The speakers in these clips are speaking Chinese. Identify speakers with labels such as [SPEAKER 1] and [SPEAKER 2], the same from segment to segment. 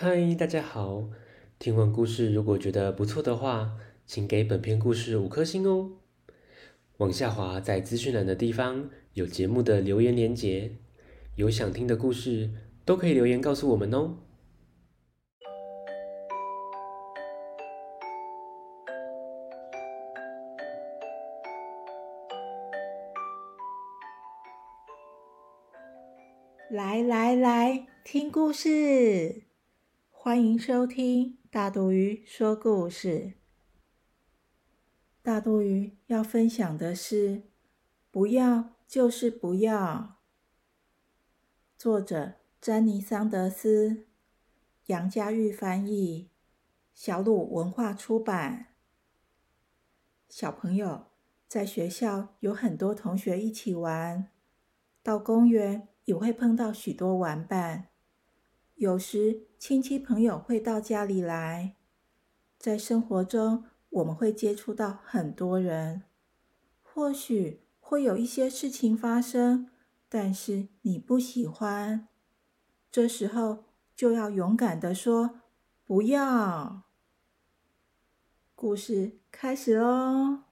[SPEAKER 1] 嗨，大家好！听完故事，如果觉得不错的话，请给本篇故事五颗星哦。往下滑，在资讯栏的地方有节目的留言连结，有想听的故事都可以留言告诉我们哦。
[SPEAKER 2] 来来来，听故事，欢迎收听大肚鱼说故事。大肚鱼要分享的是：不要就是不要。作者：詹妮·桑德斯，杨家玉翻译，小鲁文化出版。小朋友在学校有很多同学一起玩，到公园。也会碰到许多玩伴，有时亲戚朋友会到家里来。在生活中，我们会接触到很多人，或许会有一些事情发生，但是你不喜欢。这时候就要勇敢的说“不要”。故事开始喽！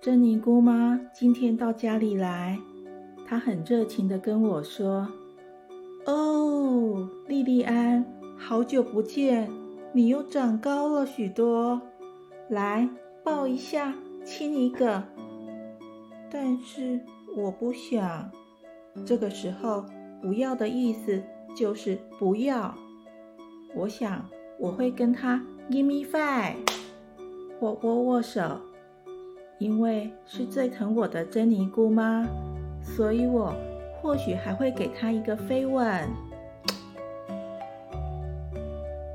[SPEAKER 2] 珍妮姑妈今天到家里来。她很热情的跟我说：“哦，莉莉安，好久不见，你又长高了许多，来抱一下，亲一个。”但是我不想。这个时候，不要的意思就是不要。我想我会跟他 give me five，我握握手，因为是最疼我的珍妮姑妈。所以我或许还会给他一个飞吻。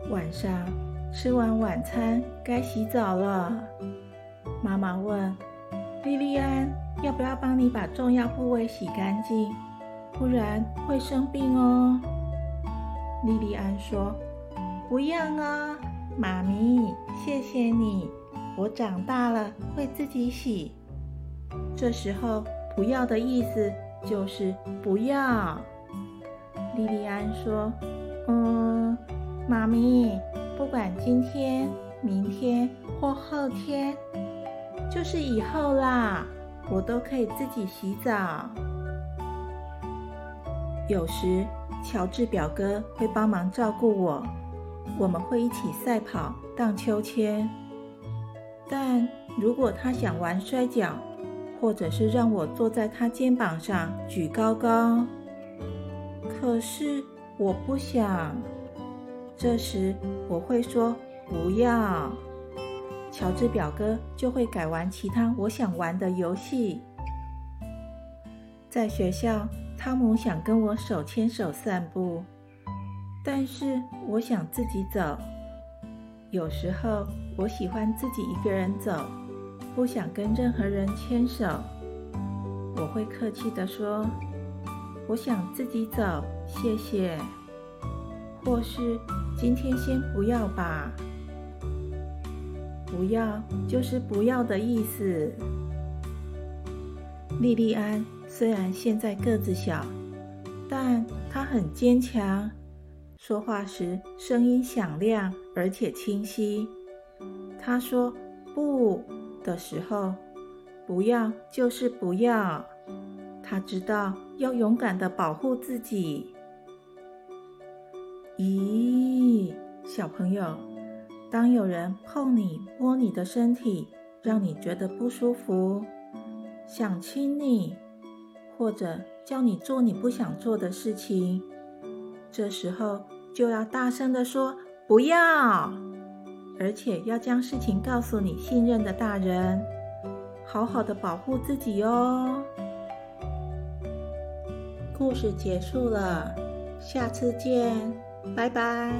[SPEAKER 2] 晚上吃完晚餐，该洗澡了。妈妈问莉莉安：“要不要帮你把重要部位洗干净？不然会生病哦。”莉莉安说：“不要啊，妈咪，谢谢你，我长大了会自己洗。”这时候。不要的意思就是不要。莉莉安说：“嗯，妈咪，不管今天、明天或后天，就是以后啦，我都可以自己洗澡。有时乔治表哥会帮忙照顾我，我们会一起赛跑、荡秋千。但如果他想玩摔跤，或者是让我坐在他肩膀上举高高，可是我不想。这时我会说不要，乔治表哥就会改玩其他我想玩的游戏。在学校，汤姆想跟我手牵手散步，但是我想自己走。有时候我喜欢自己一个人走。不想跟任何人牵手，我会客气地说：“我想自己走，谢谢。”或是今天先不要吧。不要就是不要的意思。莉莉安虽然现在个子小，但她很坚强，说话时声音响亮而且清晰。她说：“不。”的时候，不要就是不要。他知道要勇敢的保护自己。咦，小朋友，当有人碰你、摸你的身体，让你觉得不舒服，想亲你，或者叫你做你不想做的事情，这时候就要大声的说不要。而且要将事情告诉你信任的大人，好好的保护自己哦。故事结束了，下次见，拜拜。